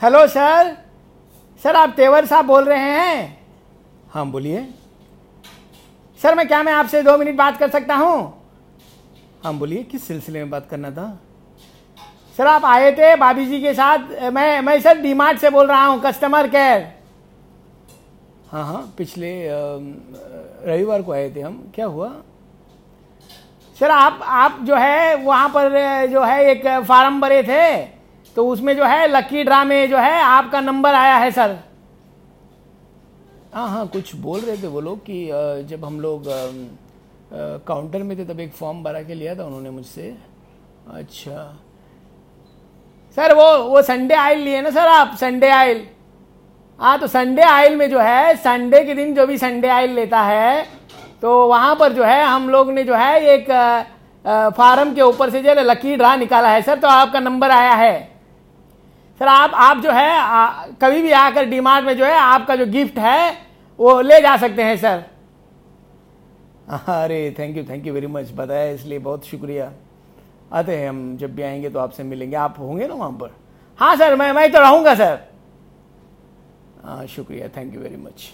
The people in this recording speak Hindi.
हेलो सर सर आप तेवर साहब बोल रहे हैं? हाँ बोलिए। सर मैं क्या मैं आपसे दो मिनट बात कर सकता हूँ? हाँ बोलिए किस सिलसिले में बात करना था? सर आप आए थे भाभी जी के साथ। मैं मैं सर डीमार्ट से बोल रहा हूँ कस्टमर केयर हाँ हाँ पिछले रविवार को आए थे हम। क्या हुआ? सर आप आप जो है वहाँ पर जो है एक फार्म भरे थे। तो उसमें जो है लकी ड्रा में जो है आपका नंबर आया है सर हाँ हाँ कुछ बोल रहे थे वो लोग कि जब हम लोग काउंटर में थे तब एक फॉर्म भरा के लिया था उन्होंने मुझसे। अच्छा। सर वो वो संडे आयल लिए ना सर आप? संडे आयल हाँ तो संडे आयल में जो है संडे के दिन जो भी संडे आयल लेता है तो वहाँ पर जो है हम लोग ने जो है एक फार्म के ऊपर से जो है लकी ड्रा निकाला है सर तो आपका नंबर आया है। सर आप आप जो है आ, कभी भी आकर डीमार्ट में जो है आपका जो गिफ्ट है वो ले जा सकते हैं सर अरे thank you thank you very much बताया इसलिए बहुत शुक्रिया. हैं हम जब भी आएँगे तो आपसे मिलेंगे. आप होंगे ना वहाँ पर? हाँ सर मैं मैं तो रहूँगा सर हाँ शुक्रिया. Thank you very much